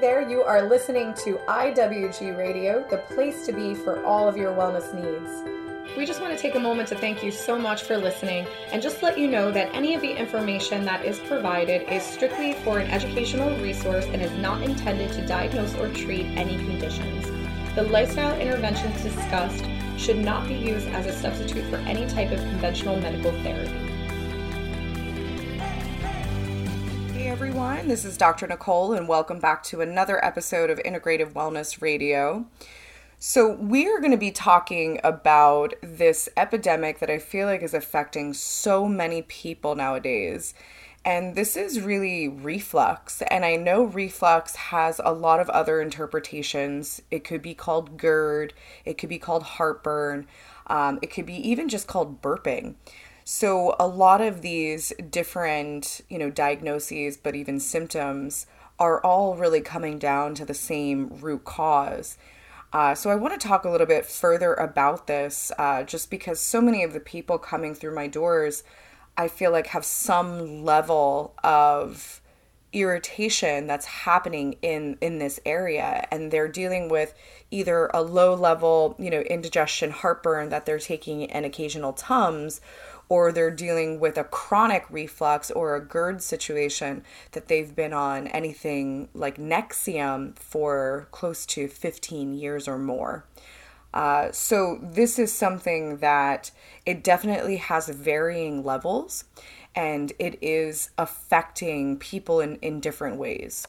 There, you are listening to IWG Radio, the place to be for all of your wellness needs. We just want to take a moment to thank you so much for listening and just let you know that any of the information that is provided is strictly for an educational resource and is not intended to diagnose or treat any conditions. The lifestyle interventions discussed should not be used as a substitute for any type of conventional medical therapy. Everyone, this is Dr. Nicole, and welcome back to another episode of Integrative Wellness Radio. So, we are going to be talking about this epidemic that I feel like is affecting so many people nowadays. And this is really reflux. And I know reflux has a lot of other interpretations. It could be called GERD, it could be called heartburn, um, it could be even just called burping. So a lot of these different, you know, diagnoses, but even symptoms are all really coming down to the same root cause. Uh, so I want to talk a little bit further about this, uh, just because so many of the people coming through my doors, I feel like have some level of irritation that's happening in in this area and they're dealing with either a low level you know indigestion heartburn that they're taking an occasional tums or they're dealing with a chronic reflux or a GERD situation that they've been on anything like Nexium for close to 15 years or more. Uh, so, this is something that it definitely has varying levels and it is affecting people in, in different ways.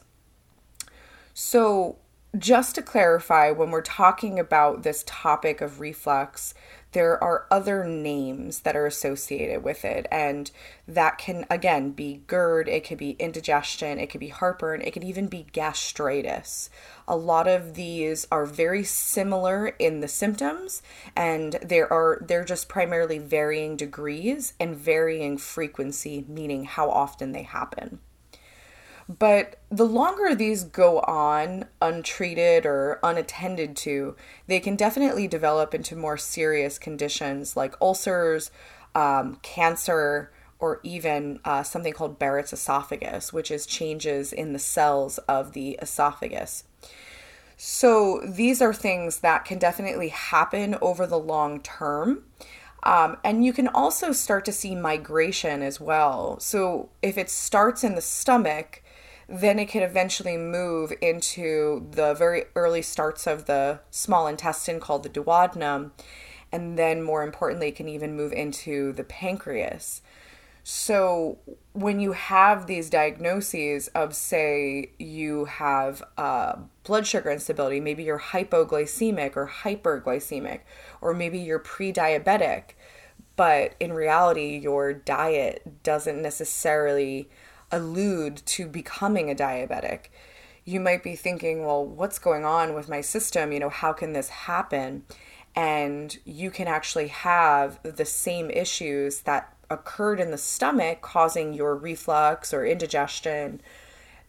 So, just to clarify, when we're talking about this topic of reflux, there are other names that are associated with it. And that can, again, be GERD, it could be indigestion, it could be heartburn, it could even be gastritis. A lot of these are very similar in the symptoms, and there are they're just primarily varying degrees and varying frequency, meaning how often they happen. But the longer these go on untreated or unattended to, they can definitely develop into more serious conditions like ulcers, um, cancer, or even uh, something called Barrett's esophagus, which is changes in the cells of the esophagus. So these are things that can definitely happen over the long term. Um, and you can also start to see migration as well. So if it starts in the stomach, then it can eventually move into the very early starts of the small intestine called the duodenum. And then, more importantly, it can even move into the pancreas. So, when you have these diagnoses of, say, you have uh, blood sugar instability, maybe you're hypoglycemic or hyperglycemic, or maybe you're pre diabetic, but in reality, your diet doesn't necessarily allude to becoming a diabetic. You might be thinking, well, what's going on with my system? You know, how can this happen? And you can actually have the same issues that occurred in the stomach causing your reflux or indigestion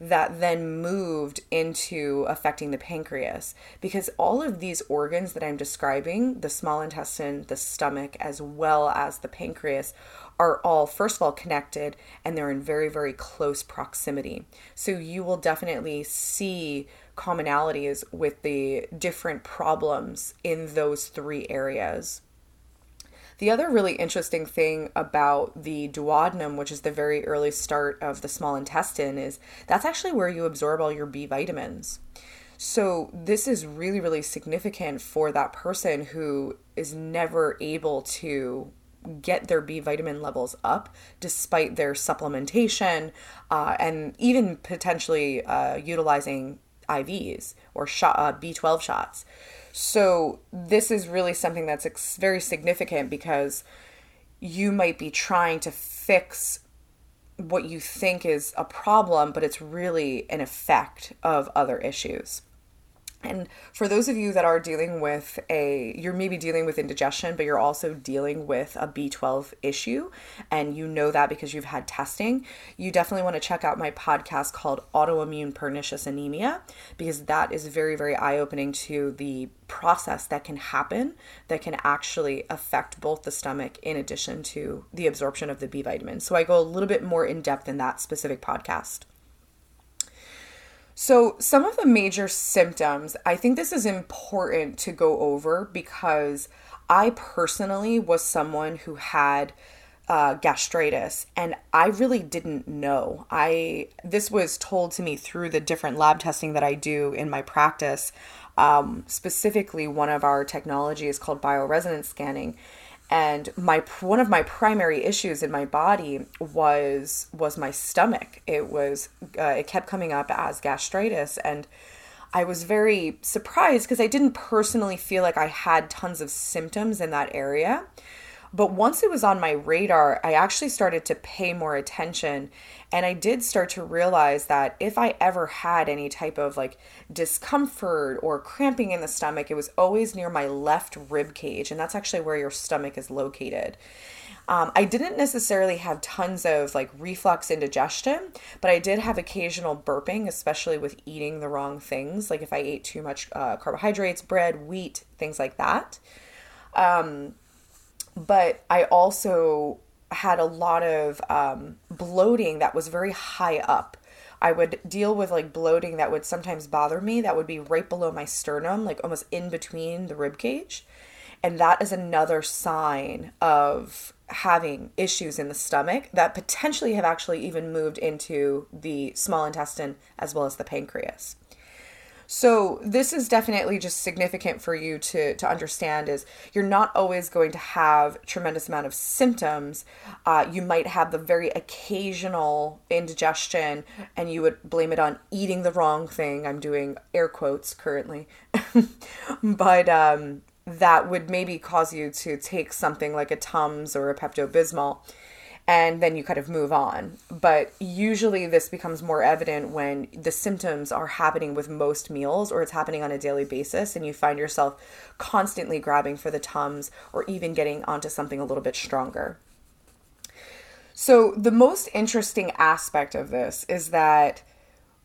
that then moved into affecting the pancreas. Because all of these organs that I'm describing the small intestine, the stomach, as well as the pancreas are all, first of all, connected and they're in very, very close proximity. So you will definitely see commonalities with the different problems in those three areas. The other really interesting thing about the duodenum, which is the very early start of the small intestine, is that's actually where you absorb all your B vitamins. So, this is really, really significant for that person who is never able to get their B vitamin levels up despite their supplementation uh, and even potentially uh, utilizing IVs or shot, uh, B12 shots. So, this is really something that's ex- very significant because you might be trying to fix what you think is a problem, but it's really an effect of other issues. And for those of you that are dealing with a, you're maybe dealing with indigestion, but you're also dealing with a B12 issue, and you know that because you've had testing, you definitely want to check out my podcast called Autoimmune Pernicious Anemia, because that is very, very eye opening to the process that can happen that can actually affect both the stomach in addition to the absorption of the B vitamins. So I go a little bit more in depth in that specific podcast. So, some of the major symptoms, I think this is important to go over because I personally was someone who had uh, gastritis and I really didn't know. I this was told to me through the different lab testing that I do in my practice. Um, specifically, one of our technology is called bioresonance scanning, and my one of my primary issues in my body was was my stomach. It was uh, it kept coming up as gastritis and. I was very surprised because I didn't personally feel like I had tons of symptoms in that area. But once it was on my radar, I actually started to pay more attention. And I did start to realize that if I ever had any type of like discomfort or cramping in the stomach, it was always near my left rib cage. And that's actually where your stomach is located. Um, I didn't necessarily have tons of like reflux indigestion, but I did have occasional burping, especially with eating the wrong things. Like if I ate too much uh, carbohydrates, bread, wheat, things like that. Um, but I also had a lot of um, bloating that was very high up. I would deal with like bloating that would sometimes bother me that would be right below my sternum, like almost in between the rib cage. And that is another sign of having issues in the stomach that potentially have actually even moved into the small intestine as well as the pancreas. So this is definitely just significant for you to to understand is you're not always going to have tremendous amount of symptoms. Uh, you might have the very occasional indigestion, and you would blame it on eating the wrong thing. I'm doing air quotes currently, but um, that would maybe cause you to take something like a Tums or a Pepto Bismol and then you kind of move on. But usually this becomes more evident when the symptoms are happening with most meals or it's happening on a daily basis and you find yourself constantly grabbing for the Tums or even getting onto something a little bit stronger. So, the most interesting aspect of this is that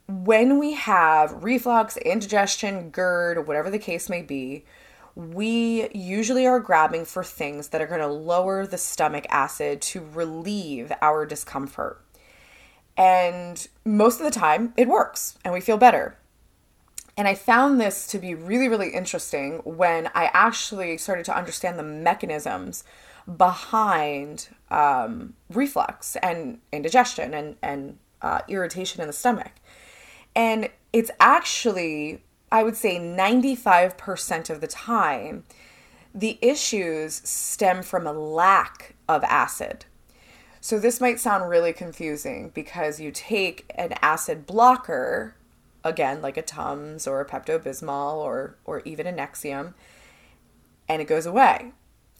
when we have reflux, indigestion, GERD, whatever the case may be, we usually are grabbing for things that are going to lower the stomach acid to relieve our discomfort. And most of the time, it works and we feel better. And I found this to be really, really interesting when I actually started to understand the mechanisms behind um, reflux and indigestion and, and uh, irritation in the stomach. And it's actually I would say 95% of the time, the issues stem from a lack of acid. So this might sound really confusing because you take an acid blocker, again, like a Tums or a Pepto Bismol or, or even a Nexium, and it goes away.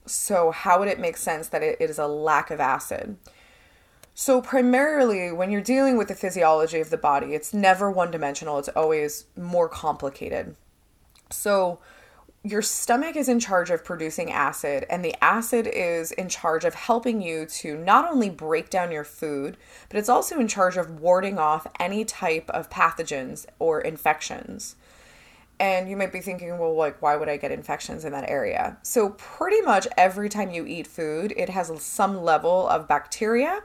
So, how would it make sense that it, it is a lack of acid? So, primarily, when you're dealing with the physiology of the body, it's never one dimensional, it's always more complicated. So, your stomach is in charge of producing acid, and the acid is in charge of helping you to not only break down your food, but it's also in charge of warding off any type of pathogens or infections. And you might be thinking, well, like, why would I get infections in that area? So, pretty much every time you eat food, it has some level of bacteria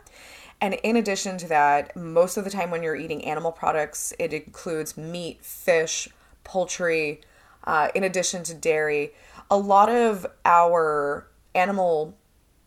and in addition to that, most of the time when you're eating animal products, it includes meat, fish, poultry, uh, in addition to dairy. A lot of our animal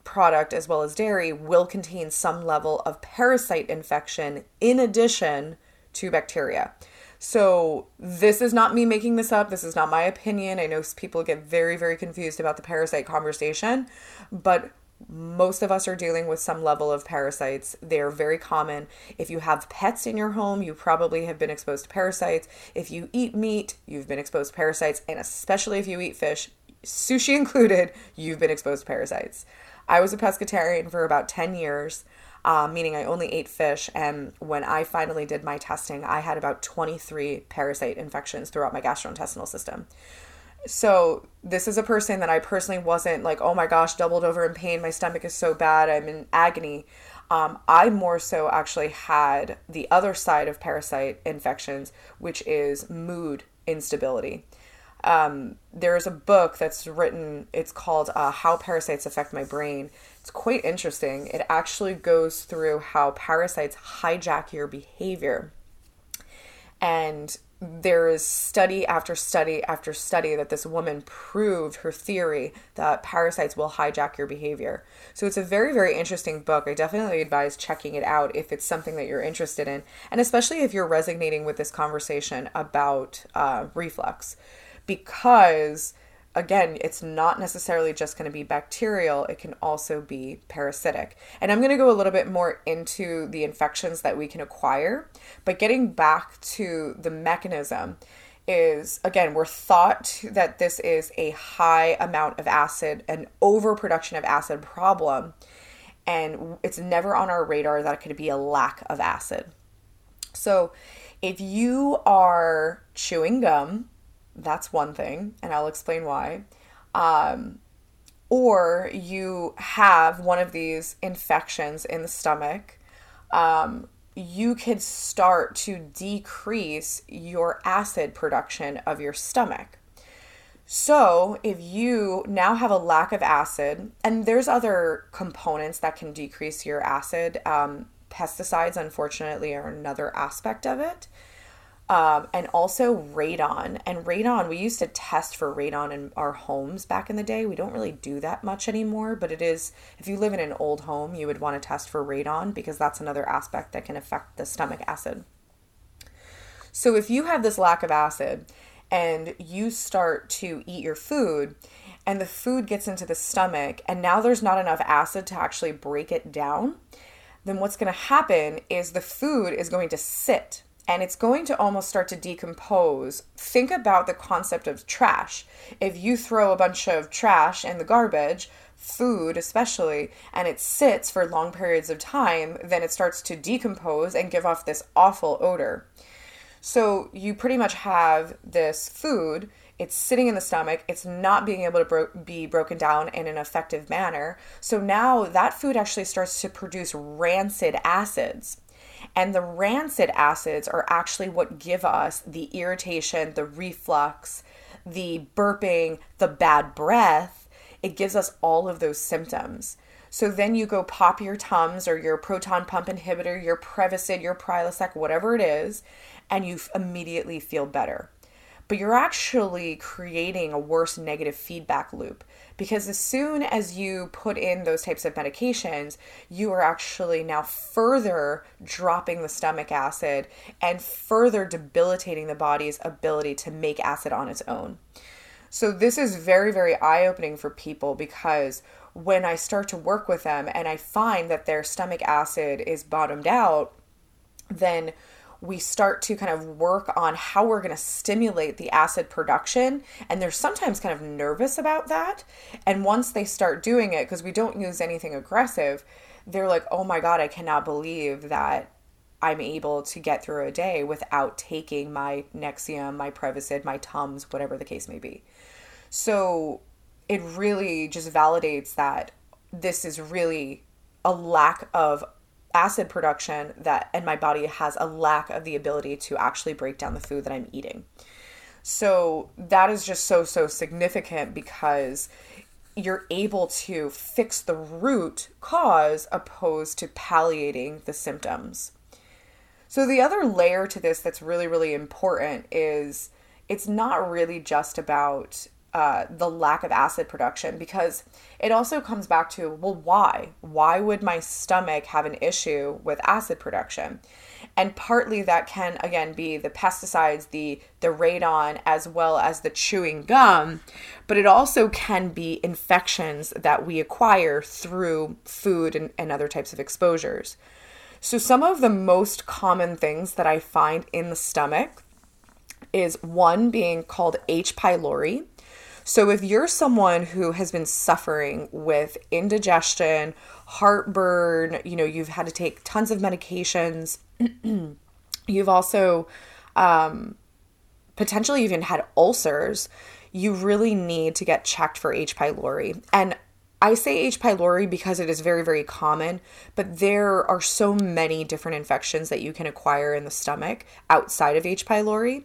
product, as well as dairy, will contain some level of parasite infection in addition to bacteria. So, this is not me making this up. This is not my opinion. I know people get very, very confused about the parasite conversation, but most of us are dealing with some level of parasites. They are very common. If you have pets in your home, you probably have been exposed to parasites. If you eat meat, you've been exposed to parasites. And especially if you eat fish, sushi included, you've been exposed to parasites. I was a pescatarian for about 10 years, um, meaning I only ate fish. And when I finally did my testing, I had about 23 parasite infections throughout my gastrointestinal system. So this is a person that I personally wasn't like, oh my gosh, doubled over in pain. My stomach is so bad. I'm in agony. Um, I more so actually had the other side of parasite infections, which is mood instability. Um, there's a book that's written, it's called uh, How Parasites Affect My Brain. It's quite interesting. It actually goes through how parasites hijack your behavior And there is study after study after study that this woman proved her theory that parasites will hijack your behavior. So it's a very, very interesting book. I definitely advise checking it out if it's something that you're interested in, and especially if you're resonating with this conversation about uh, reflux, because again, it's not necessarily just going to be bacterial, it can also be parasitic. And I'm going to go a little bit more into the infections that we can acquire, but getting back to the mechanism is again, we're thought that this is a high amount of acid, an overproduction of acid problem, and it's never on our radar that it could be a lack of acid. So, if you are chewing gum that's one thing, and I'll explain why. Um, or you have one of these infections in the stomach, um, you could start to decrease your acid production of your stomach. So, if you now have a lack of acid, and there's other components that can decrease your acid, um, pesticides, unfortunately, are another aspect of it um, and also radon. And radon, we used to test for radon in our homes back in the day. We don't really do that much anymore, but it is, if you live in an old home, you would want to test for radon because that's another aspect that can affect the stomach acid. So if you have this lack of acid and you start to eat your food, and the food gets into the stomach, and now there's not enough acid to actually break it down, then what's going to happen is the food is going to sit and it's going to almost start to decompose. Think about the concept of trash. If you throw a bunch of trash in the garbage, food especially, and it sits for long periods of time, then it starts to decompose and give off this awful odor. So you pretty much have this food, it's sitting in the stomach, it's not being able to bro- be broken down in an effective manner. So now that food actually starts to produce rancid acids. And the rancid acids are actually what give us the irritation, the reflux, the burping, the bad breath. It gives us all of those symptoms. So then you go pop your Tums or your proton pump inhibitor, your Prevacid, your Prilosec, whatever it is, and you immediately feel better but you're actually creating a worse negative feedback loop because as soon as you put in those types of medications, you are actually now further dropping the stomach acid and further debilitating the body's ability to make acid on its own. So, this is very, very eye opening for people because when I start to work with them and I find that their stomach acid is bottomed out, then we start to kind of work on how we're going to stimulate the acid production. And they're sometimes kind of nervous about that. And once they start doing it, because we don't use anything aggressive, they're like, oh my God, I cannot believe that I'm able to get through a day without taking my Nexium, my Prevacid, my Tums, whatever the case may be. So it really just validates that this is really a lack of acid production that and my body has a lack of the ability to actually break down the food that I'm eating. So that is just so so significant because you're able to fix the root cause opposed to palliating the symptoms. So the other layer to this that's really really important is it's not really just about uh, the lack of acid production because it also comes back to well why? Why would my stomach have an issue with acid production? And partly that can again be the pesticides the the radon as well as the chewing gum but it also can be infections that we acquire through food and, and other types of exposures. So some of the most common things that i find in the stomach is one being called h. pylori so, if you're someone who has been suffering with indigestion, heartburn, you know, you've had to take tons of medications, you've also um, potentially even had ulcers, you really need to get checked for H. pylori. And I say H. pylori because it is very, very common, but there are so many different infections that you can acquire in the stomach outside of H. pylori.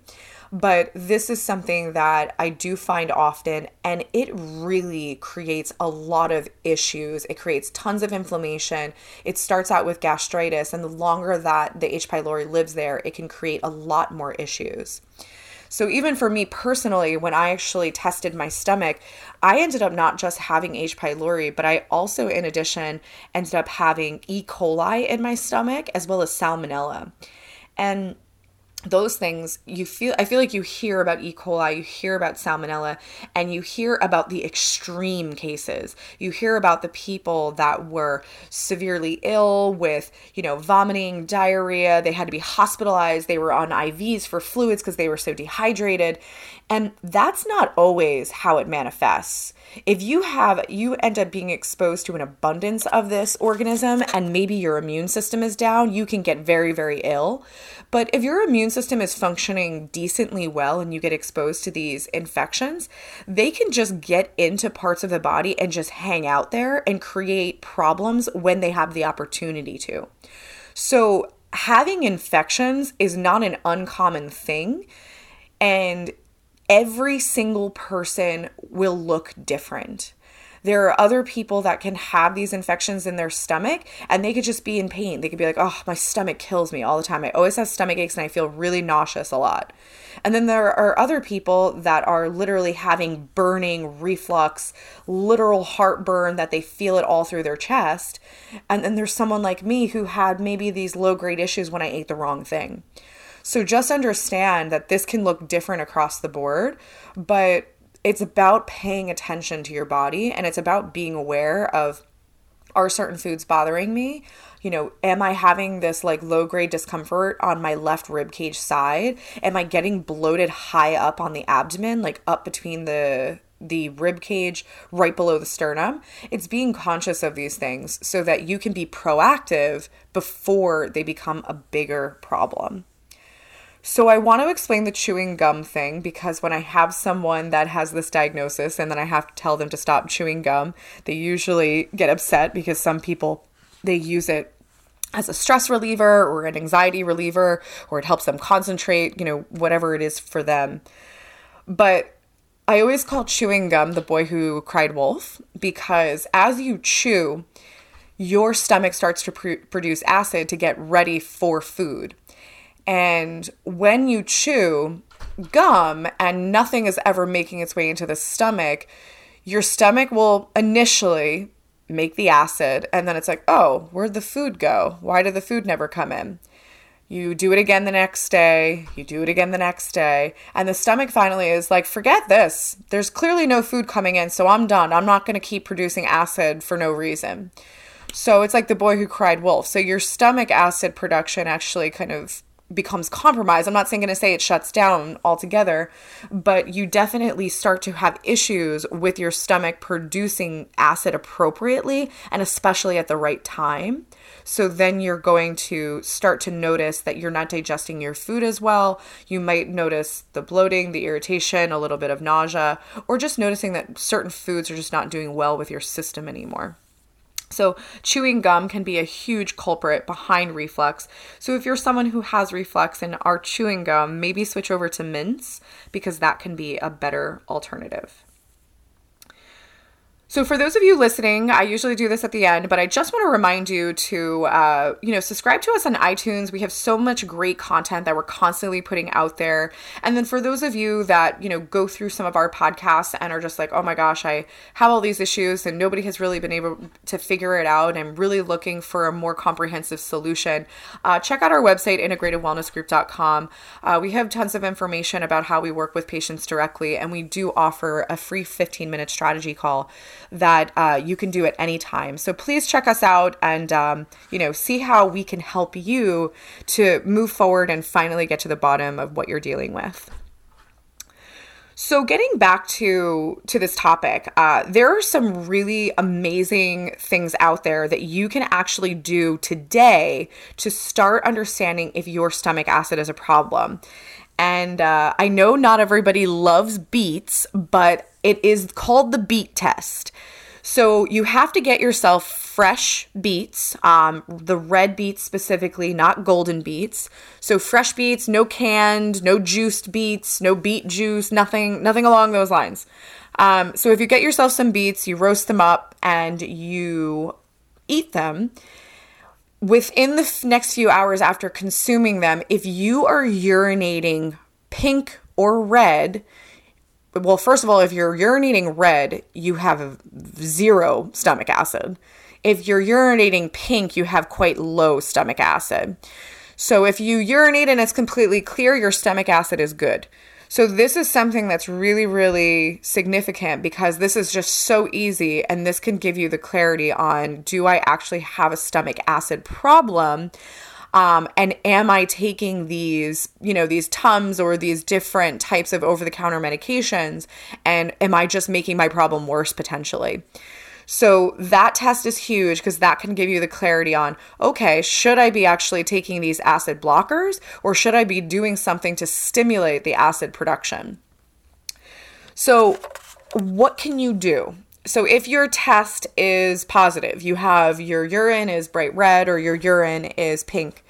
But this is something that I do find often, and it really creates a lot of issues. It creates tons of inflammation. It starts out with gastritis, and the longer that the H. pylori lives there, it can create a lot more issues. So, even for me personally, when I actually tested my stomach, I ended up not just having H. pylori, but I also, in addition, ended up having E. coli in my stomach as well as salmonella. And those things you feel i feel like you hear about e. coli you hear about salmonella and you hear about the extreme cases. You hear about the people that were severely ill with you know vomiting diarrhea. They had to be hospitalized. They were on ivs for fluids because they were so dehydrated and that's not always how it manifests. If you have you end up being exposed to an abundance of this organism and maybe your immune system is down you can get very very ill. But if your immune system is functioning decently well and you get exposed to these infections they can just get into parts of the body and just hang out there and create problems when they have the opportunity to. So having infections is not an uncommon thing. And every single person will look different. There are other people that can have these infections in their stomach and they could just be in pain. They could be like, oh, my stomach kills me all the time. I always have stomach aches and I feel really nauseous a lot. And then there are other people that are literally having burning reflux, literal heartburn that they feel it all through their chest. And then there's someone like me who had maybe these low grade issues when I ate the wrong thing. So just understand that this can look different across the board, but it's about paying attention to your body and it's about being aware of are certain foods bothering me? You know, am I having this like low grade discomfort on my left rib cage side? Am I getting bloated high up on the abdomen, like up between the the rib cage right below the sternum. It's being conscious of these things so that you can be proactive before they become a bigger problem. So I want to explain the chewing gum thing because when I have someone that has this diagnosis and then I have to tell them to stop chewing gum, they usually get upset because some people they use it as a stress reliever or an anxiety reliever or it helps them concentrate, you know, whatever it is for them. But I always call chewing gum the boy who cried wolf because as you chew, your stomach starts to pr- produce acid to get ready for food. And when you chew gum and nothing is ever making its way into the stomach, your stomach will initially make the acid and then it's like, oh, where'd the food go? Why did the food never come in? You do it again the next day, you do it again the next day, and the stomach finally is like, forget this. There's clearly no food coming in, so I'm done. I'm not going to keep producing acid for no reason. So it's like the boy who cried wolf. So your stomach acid production actually kind of becomes compromised. I'm not saying going to say it shuts down altogether, but you definitely start to have issues with your stomach producing acid appropriately and especially at the right time. So then you're going to start to notice that you're not digesting your food as well. You might notice the bloating, the irritation, a little bit of nausea, or just noticing that certain foods are just not doing well with your system anymore. So, chewing gum can be a huge culprit behind reflux. So, if you're someone who has reflux and are chewing gum, maybe switch over to mints because that can be a better alternative. So, for those of you listening, I usually do this at the end, but I just want to remind you to, uh, you know, subscribe to us on iTunes. We have so much great content that we're constantly putting out there. And then for those of you that, you know, go through some of our podcasts and are just like, oh my gosh, I have all these issues and nobody has really been able to figure it out. And I'm really looking for a more comprehensive solution. Uh, check out our website, integratedwellnessgroup.com. Uh, we have tons of information about how we work with patients directly, and we do offer a free 15 minute strategy call that uh, you can do at any time. So please check us out and um, you know see how we can help you to move forward and finally get to the bottom of what you're dealing with. So getting back to to this topic, uh, there are some really amazing things out there that you can actually do today to start understanding if your stomach acid is a problem. And uh, I know not everybody loves beets, but it is called the beet test. So you have to get yourself fresh beets, um, the red beets specifically, not golden beets. So fresh beets, no canned, no juiced beets, no beet juice, nothing, nothing along those lines. Um, so if you get yourself some beets, you roast them up and you eat them. Within the f- next few hours after consuming them, if you are urinating pink or red, well, first of all, if you're urinating red, you have zero stomach acid. If you're urinating pink, you have quite low stomach acid. So if you urinate and it's completely clear, your stomach acid is good. So this is something that's really, really significant because this is just so easy and this can give you the clarity on do I actually have a stomach acid problem? Um, and am I taking these, you know, these Tums or these different types of over the counter medications? And am I just making my problem worse potentially? So that test is huge because that can give you the clarity on okay, should I be actually taking these acid blockers or should I be doing something to stimulate the acid production? So, what can you do? So, if your test is positive, you have your urine is bright red or your urine is pink.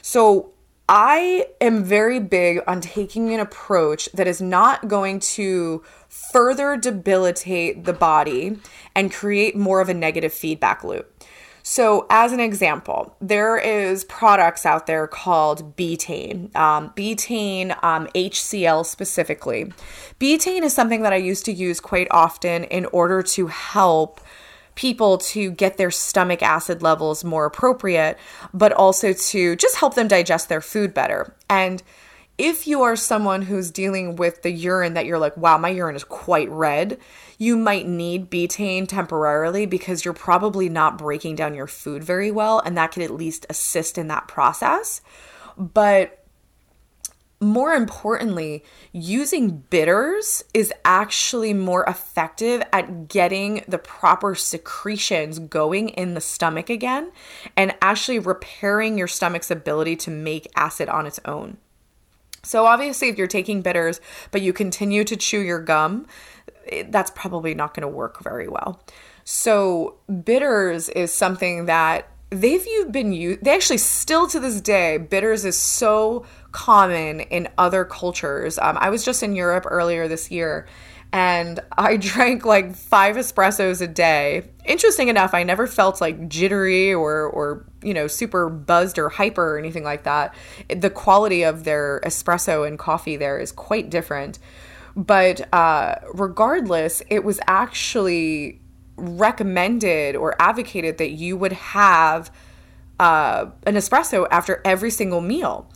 So, I am very big on taking an approach that is not going to further debilitate the body and create more of a negative feedback loop. So, as an example, there is products out there called betaine, um, betaine um, HCl specifically. Betaine is something that I used to use quite often in order to help people to get their stomach acid levels more appropriate, but also to just help them digest their food better. And if you are someone who's dealing with the urine that you're like, wow, my urine is quite red, you might need betaine temporarily because you're probably not breaking down your food very well, and that can at least assist in that process. But more importantly, using bitters is actually more effective at getting the proper secretions going in the stomach again and actually repairing your stomach's ability to make acid on its own. So, obviously, if you're taking bitters, but you continue to chew your gum, that's probably not going to work very well. So, bitters is something that they've been used, they actually still to this day, bitters is so common in other cultures. Um, I was just in Europe earlier this year and I drank like five espressos a day. Interesting enough, I never felt like jittery or or you know super buzzed or hyper or anything like that. The quality of their espresso and coffee there is quite different. But uh, regardless, it was actually recommended or advocated that you would have uh, an espresso after every single meal.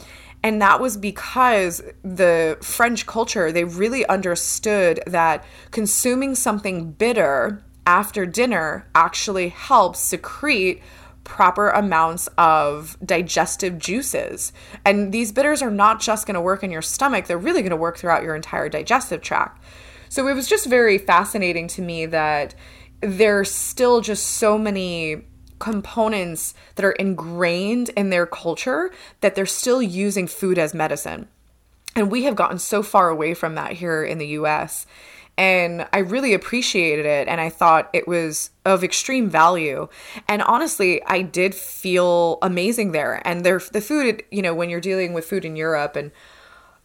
And that was because the French culture, they really understood that consuming something bitter after dinner actually helps secrete proper amounts of digestive juices. And these bitters are not just going to work in your stomach, they're really going to work throughout your entire digestive tract. So it was just very fascinating to me that there's still just so many components that are ingrained in their culture that they're still using food as medicine. And we have gotten so far away from that here in the US. And I really appreciated it. And I thought it was of extreme value. And honestly, I did feel amazing there. And the food, you know, when you're dealing with food in Europe and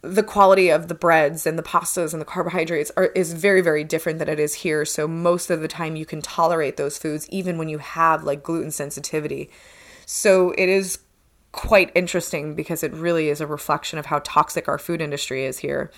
the quality of the breads and the pastas and the carbohydrates are is very very different than it is here. So most of the time you can tolerate those foods even when you have like gluten sensitivity. So it is quite interesting because it really is a reflection of how toxic our food industry is here.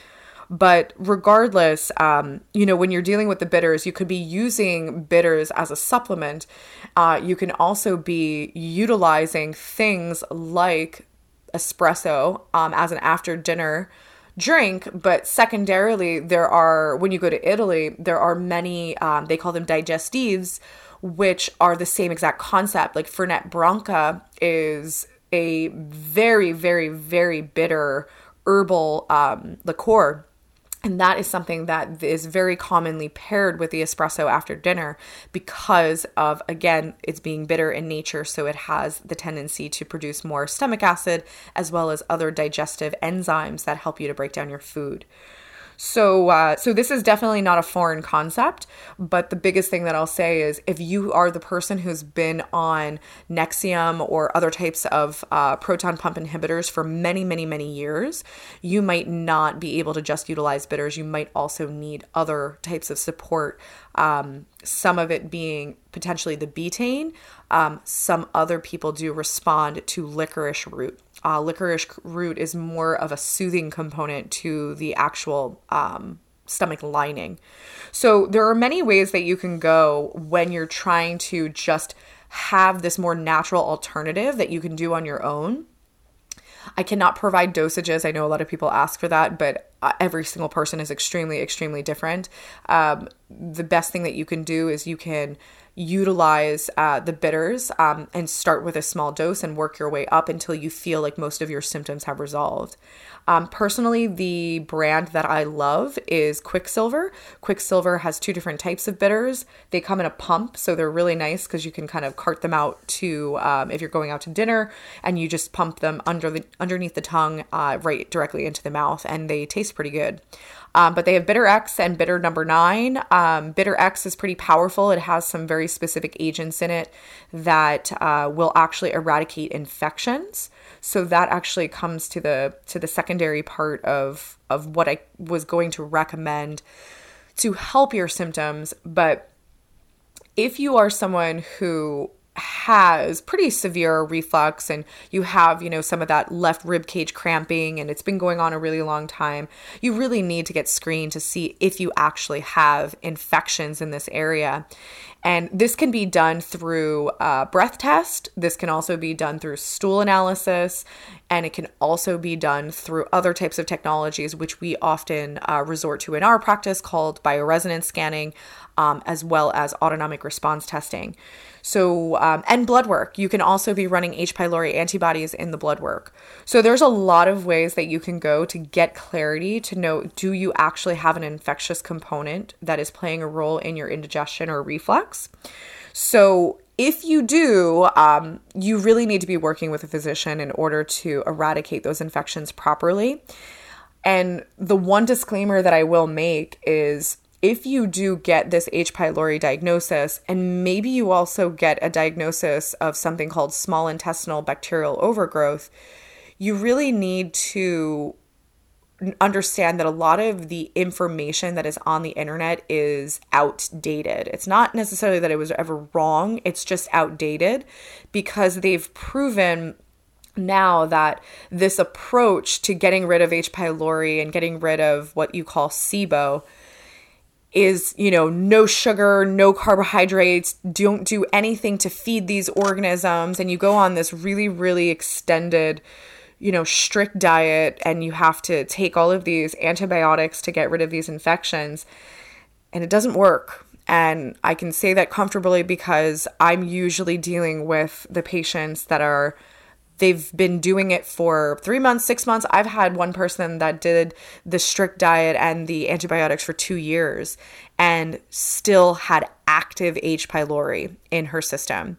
But regardless um, you know when you're dealing with the bitters you could be using bitters as a supplement. Uh, you can also be utilizing things like espresso um, as an after dinner drink but secondarily there are when you go to italy there are many um, they call them digestives which are the same exact concept. Like fernet branca is a very very very bitter herbal um, liqueur and that is something that is very commonly paired with the espresso after dinner because of, again, it's being bitter in nature. So it has the tendency to produce more stomach acid as well as other digestive enzymes that help you to break down your food. So, uh, so this is definitely not a foreign concept, but the biggest thing that I'll say is if you are the person who's been on Nexium or other types of uh, proton pump inhibitors for many, many, many years, you might not be able to just utilize bitters. You might also need other types of support. Um, some of it being potentially the betaine. Um, some other people do respond to licorice root uh, licorice root is more of a soothing component to the actual um, stomach lining. So there are many ways that you can go when you're trying to just have this more natural alternative that you can do on your own. I cannot provide dosages. I know a lot of people ask for that, but every single person is extremely, extremely different. Um, the best thing that you can do is you can utilize uh, the bitters um, and start with a small dose and work your way up until you feel like most of your symptoms have resolved. Um, personally, the brand that I love is Quicksilver. Quicksilver has two different types of bitters. They come in a pump, so they're really nice because you can kind of cart them out to um, if you're going out to dinner and you just pump them under the underneath the tongue, uh, right directly into the mouth, and they taste pretty good. Um, but they have Bitter X and Bitter Number Nine. Um, Bitter X is pretty powerful. It has some very specific agents in it that uh, will actually eradicate infections. So that actually comes to the to the secondary part of of what I was going to recommend to help your symptoms. But if you are someone who has pretty severe reflux and you have, you know, some of that left rib cage cramping and it's been going on a really long time, you really need to get screened to see if you actually have infections in this area. And this can be done through a breath test. This can also be done through stool analysis. And it can also be done through other types of technologies, which we often uh, resort to in our practice called bioresonance scanning, um, as well as autonomic response testing. So, um, and blood work. You can also be running H. pylori antibodies in the blood work. So, there's a lot of ways that you can go to get clarity to know do you actually have an infectious component that is playing a role in your indigestion or reflux? So, if you do, um, you really need to be working with a physician in order to eradicate those infections properly. And the one disclaimer that I will make is if you do get this H. pylori diagnosis, and maybe you also get a diagnosis of something called small intestinal bacterial overgrowth, you really need to understand that a lot of the information that is on the internet is outdated. It's not necessarily that it was ever wrong, it's just outdated because they've proven now that this approach to getting rid of H. pylori and getting rid of what you call SIBO is, you know, no sugar, no carbohydrates, don't do anything to feed these organisms. And you go on this really, really extended, you know, strict diet and you have to take all of these antibiotics to get rid of these infections. And it doesn't work. And I can say that comfortably because I'm usually dealing with the patients that are they've been doing it for three months, six months. I've had one person that did the strict diet and the antibiotics for two years and still had active H. pylori in her system.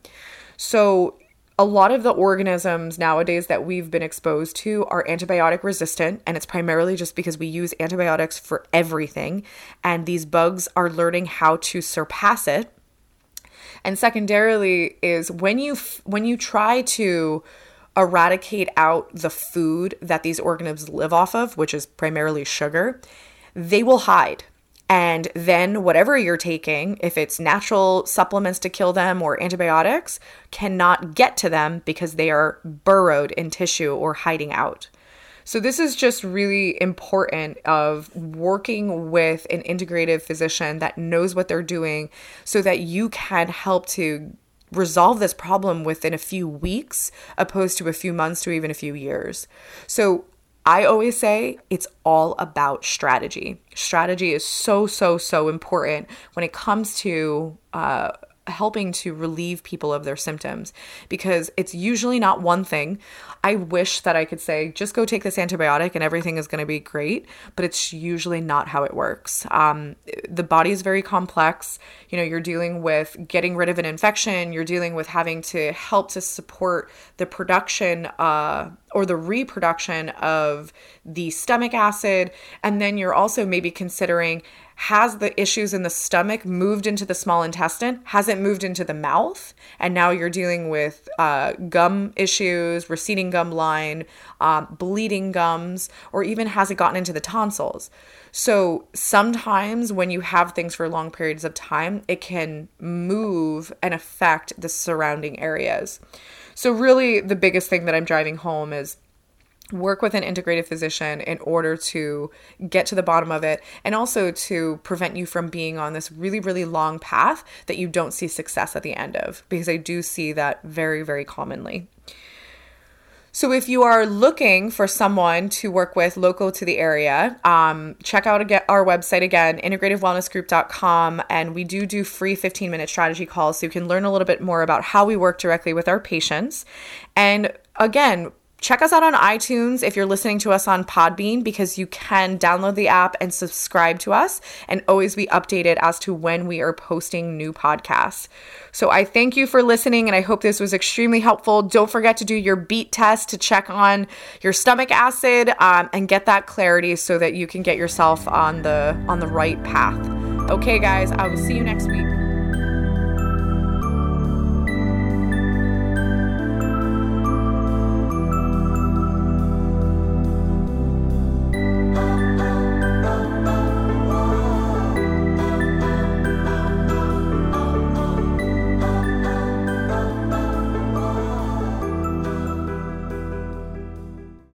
So, a lot of the organisms nowadays that we've been exposed to are antibiotic resistant, and it's primarily just because we use antibiotics for everything. And these bugs are learning how to surpass it. And secondarily, is when you when you try to eradicate out the food that these organisms live off of, which is primarily sugar, they will hide. And then, whatever you're taking, if it's natural supplements to kill them or antibiotics, cannot get to them because they are burrowed in tissue or hiding out. So, this is just really important of working with an integrative physician that knows what they're doing so that you can help to resolve this problem within a few weeks opposed to a few months to even a few years. So I always say it's all about strategy. Strategy is so, so, so important when it comes to uh, helping to relieve people of their symptoms because it's usually not one thing. I wish that I could say, just go take this antibiotic and everything is going to be great, but it's usually not how it works. Um, the body is very complex. You know, you're dealing with getting rid of an infection, you're dealing with having to help to support the production uh, or the reproduction of the stomach acid. And then you're also maybe considering has the issues in the stomach moved into the small intestine? Has it moved into the mouth? And now you're dealing with uh, gum issues, receding gum line, um, bleeding gums, or even has it gotten into the tonsils? So sometimes when you have things for long periods of time, it can move and affect the surrounding areas. So, really, the biggest thing that I'm driving home is work with an integrative physician in order to get to the bottom of it and also to prevent you from being on this really really long path that you don't see success at the end of because I do see that very very commonly. So, if you are looking for someone to work with local to the area, um, check out our website again, integrativewellnessgroup.com. And we do do free 15 minute strategy calls so you can learn a little bit more about how we work directly with our patients. And again, Check us out on iTunes if you're listening to us on Podbean because you can download the app and subscribe to us and always be updated as to when we are posting new podcasts. So I thank you for listening and I hope this was extremely helpful. Don't forget to do your beet test to check on your stomach acid um, and get that clarity so that you can get yourself on the on the right path. Okay guys, I will see you next week.